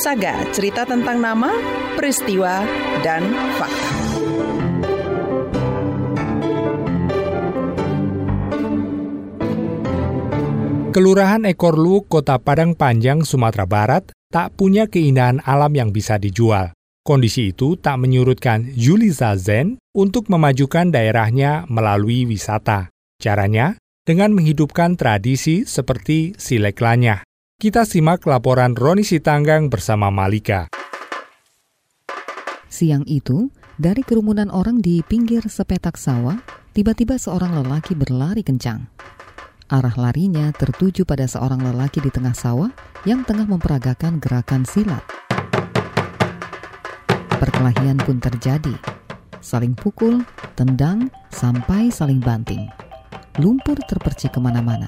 Saga cerita tentang nama, peristiwa, dan fakta. Kelurahan Ekorlu, Kota Padang Panjang, Sumatera Barat, tak punya keindahan alam yang bisa dijual. Kondisi itu tak menyurutkan Yuliza Zen untuk memajukan daerahnya melalui wisata. Caranya dengan menghidupkan tradisi seperti silek lanyah. Kita simak laporan Roni Sitanggang bersama Malika. Siang itu, dari kerumunan orang di pinggir sepetak sawah, tiba-tiba seorang lelaki berlari kencang. Arah larinya tertuju pada seorang lelaki di tengah sawah yang tengah memperagakan gerakan silat. Perkelahian pun terjadi. Saling pukul, tendang, sampai saling banting. Lumpur terpercik ke mana-mana.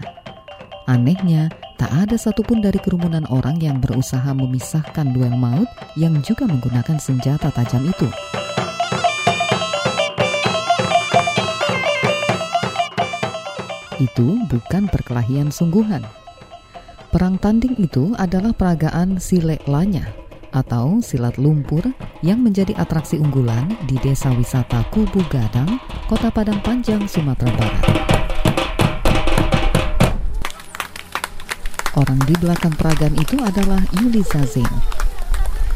Anehnya, tak ada satupun dari kerumunan orang yang berusaha memisahkan duel maut yang juga menggunakan senjata tajam itu. Itu bukan perkelahian sungguhan. Perang tanding itu adalah peragaan silek lanya atau silat lumpur yang menjadi atraksi unggulan di desa wisata Kubu Gadang, Kota Padang Panjang, Sumatera Barat. Orang di belakang peragaan itu adalah Yuli Zain.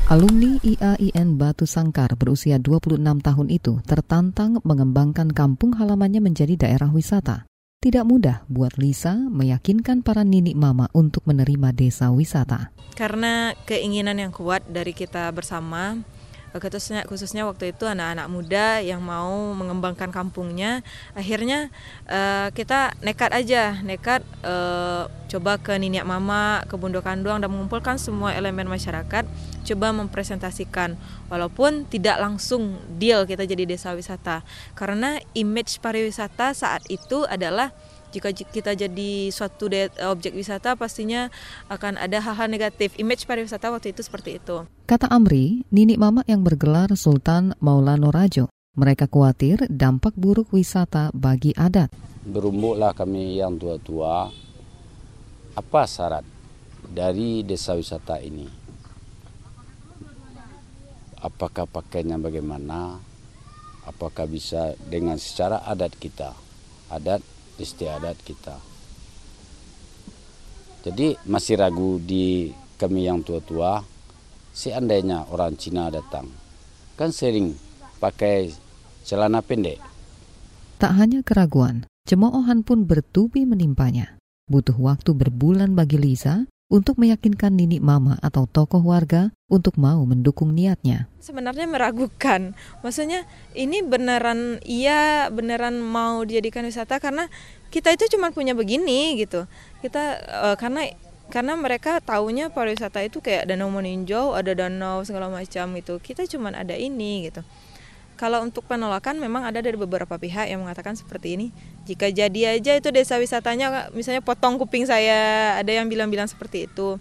Alumni IAIN Batu Sangkar berusia 26 tahun itu tertantang mengembangkan kampung halamannya menjadi daerah wisata. Tidak mudah buat Lisa meyakinkan para ninik mama untuk menerima desa wisata. Karena keinginan yang kuat dari kita bersama, khususnya khususnya waktu itu anak-anak muda yang mau mengembangkan kampungnya akhirnya uh, kita nekat aja nekat uh, coba ke Niniak Mama ke Bundo Kanduang dan mengumpulkan semua elemen masyarakat coba mempresentasikan walaupun tidak langsung deal kita jadi desa wisata karena image pariwisata saat itu adalah jika kita jadi suatu objek wisata pastinya akan ada hal-hal negatif. Image pariwisata waktu itu seperti itu. Kata Amri, Nini Mama yang bergelar Sultan Maulana Rajo. Mereka khawatir dampak buruk wisata bagi adat. Berumbuklah kami yang tua-tua. Apa syarat dari desa wisata ini? Apakah pakainya bagaimana? Apakah bisa dengan secara adat kita? Adat istiadat kita. Jadi masih ragu di kami yang tua-tua, seandainya orang Cina datang, kan sering pakai celana pendek. Tak hanya keraguan, cemoohan pun bertubi menimpanya. Butuh waktu berbulan bagi Lisa untuk meyakinkan Nini Mama atau tokoh warga untuk mau mendukung niatnya. Sebenarnya meragukan. Maksudnya ini beneran iya beneran mau dijadikan wisata karena kita itu cuma punya begini gitu. Kita uh, karena karena mereka taunya pariwisata itu kayak danau meninjau, ada danau segala macam gitu. Kita cuma ada ini gitu. Kalau untuk penolakan memang ada dari beberapa pihak yang mengatakan seperti ini. Jika jadi aja itu desa wisatanya misalnya potong kuping saya, ada yang bilang-bilang seperti itu.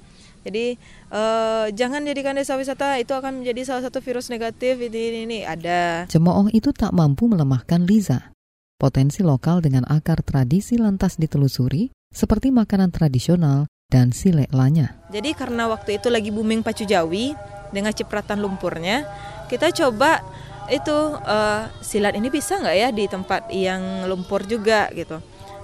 Jadi uh, jangan jadikan desa wisata itu akan menjadi salah satu virus negatif ini ini, ini. ada. Cemooh itu tak mampu melemahkan Liza. Potensi lokal dengan akar tradisi lantas ditelusuri seperti makanan tradisional dan silek lanya. Jadi karena waktu itu lagi booming pacu jawi dengan cipratan lumpurnya, kita coba itu uh, silat ini bisa nggak ya di tempat yang lumpur juga gitu.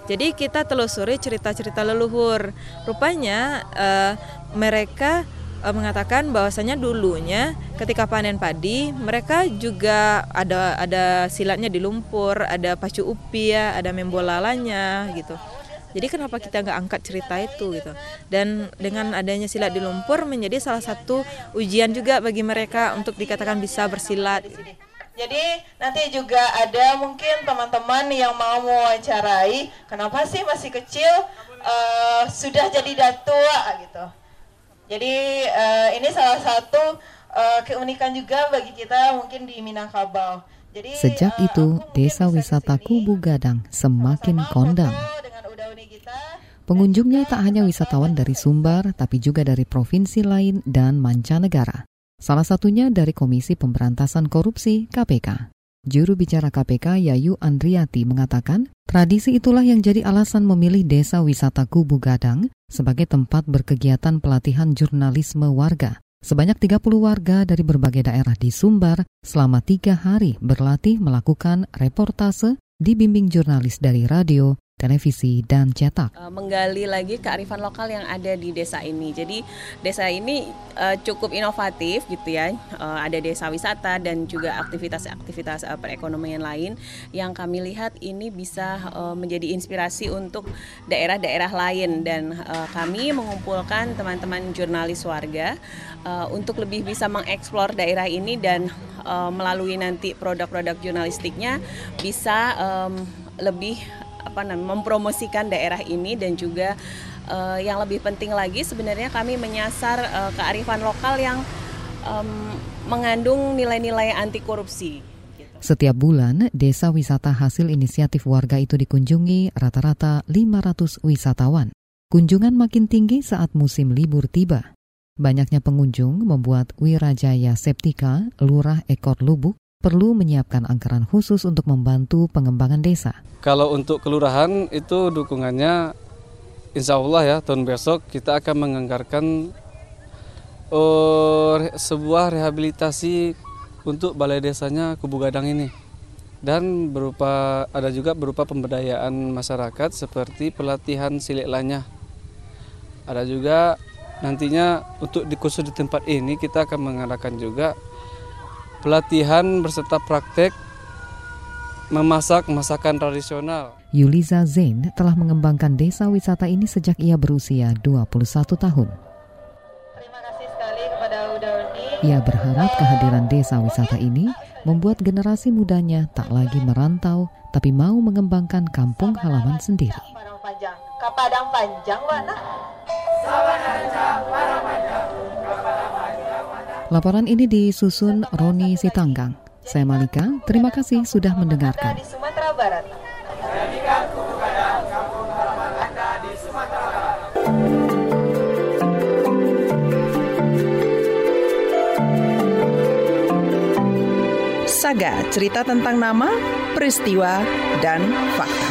Jadi kita telusuri cerita-cerita leluhur. Rupanya uh, mereka uh, mengatakan bahwasanya dulunya ketika panen padi mereka juga ada ada silatnya di lumpur, ada pacu upi ya, ada membolalanya gitu. Jadi kenapa kita nggak angkat cerita itu gitu? Dan dengan adanya silat di lumpur menjadi salah satu ujian juga bagi mereka untuk dikatakan bisa bersilat. Jadi nanti juga ada mungkin teman-teman yang mau mewawancarai, kenapa sih masih kecil uh, sudah jadi datua gitu. Jadi uh, ini salah satu uh, keunikan juga bagi kita mungkin di Minangkabau. Jadi, Sejak uh, itu, desa wisata Kubu Gadang semakin kondang. Pengunjungnya tak hanya wisatawan dari Sumbar, tapi juga dari provinsi lain dan mancanegara salah satunya dari Komisi Pemberantasan Korupsi KPK. Juru bicara KPK Yayu Andriati mengatakan, tradisi itulah yang jadi alasan memilih desa wisata Kubu Gadang sebagai tempat berkegiatan pelatihan jurnalisme warga. Sebanyak 30 warga dari berbagai daerah di Sumbar selama tiga hari berlatih melakukan reportase dibimbing jurnalis dari radio, televisi, dan cetak. Eh, menggali lagi kearifan lokal yang ada di desa ini. Jadi desa ini uh, cukup inovatif gitu ya. Uh, ada desa wisata dan juga aktivitas-aktivitas perekonomian lain yang kami lihat ini bisa menjadi inspirasi untuk daerah-daerah lain dan kami mengumpulkan teman-teman jurnalis warga untuk lebih bisa mengeksplor daerah ini dan melalui nanti produk-produk jurnalistiknya bisa lebih apa namanya mempromosikan daerah ini dan juga uh, yang lebih penting lagi sebenarnya kami menyasar uh, kearifan lokal yang um, mengandung nilai-nilai anti korupsi. Gitu. Setiap bulan, desa wisata hasil inisiatif warga itu dikunjungi rata-rata 500 wisatawan. Kunjungan makin tinggi saat musim libur tiba. Banyaknya pengunjung membuat Wirajaya Septika, Lurah Ekor Lubuk, perlu menyiapkan anggaran khusus untuk membantu pengembangan desa. Kalau untuk kelurahan itu dukungannya insya Allah ya tahun besok kita akan menganggarkan uh, sebuah rehabilitasi untuk balai desanya Kubu Gadang ini dan berupa ada juga berupa pemberdayaan masyarakat seperti pelatihan silik lanya. Ada juga nantinya untuk di khusus di tempat ini kita akan mengadakan juga pelatihan berserta praktek memasak masakan tradisional. Yuliza Zain telah mengembangkan desa wisata ini sejak ia berusia 21 tahun. Terima kasih sekali kepada. Ia berharap kehadiran desa wisata ini membuat generasi mudanya tak lagi merantau, tapi mau mengembangkan kampung halaman sendiri. Padang panjang, Kapadang panjang, Nah. Laporan ini disusun Roni Sitanggang. Saya Malika, terima kasih sudah mendengarkan. Di Sumatera Barat. Saga, cerita tentang nama, peristiwa, dan fakta.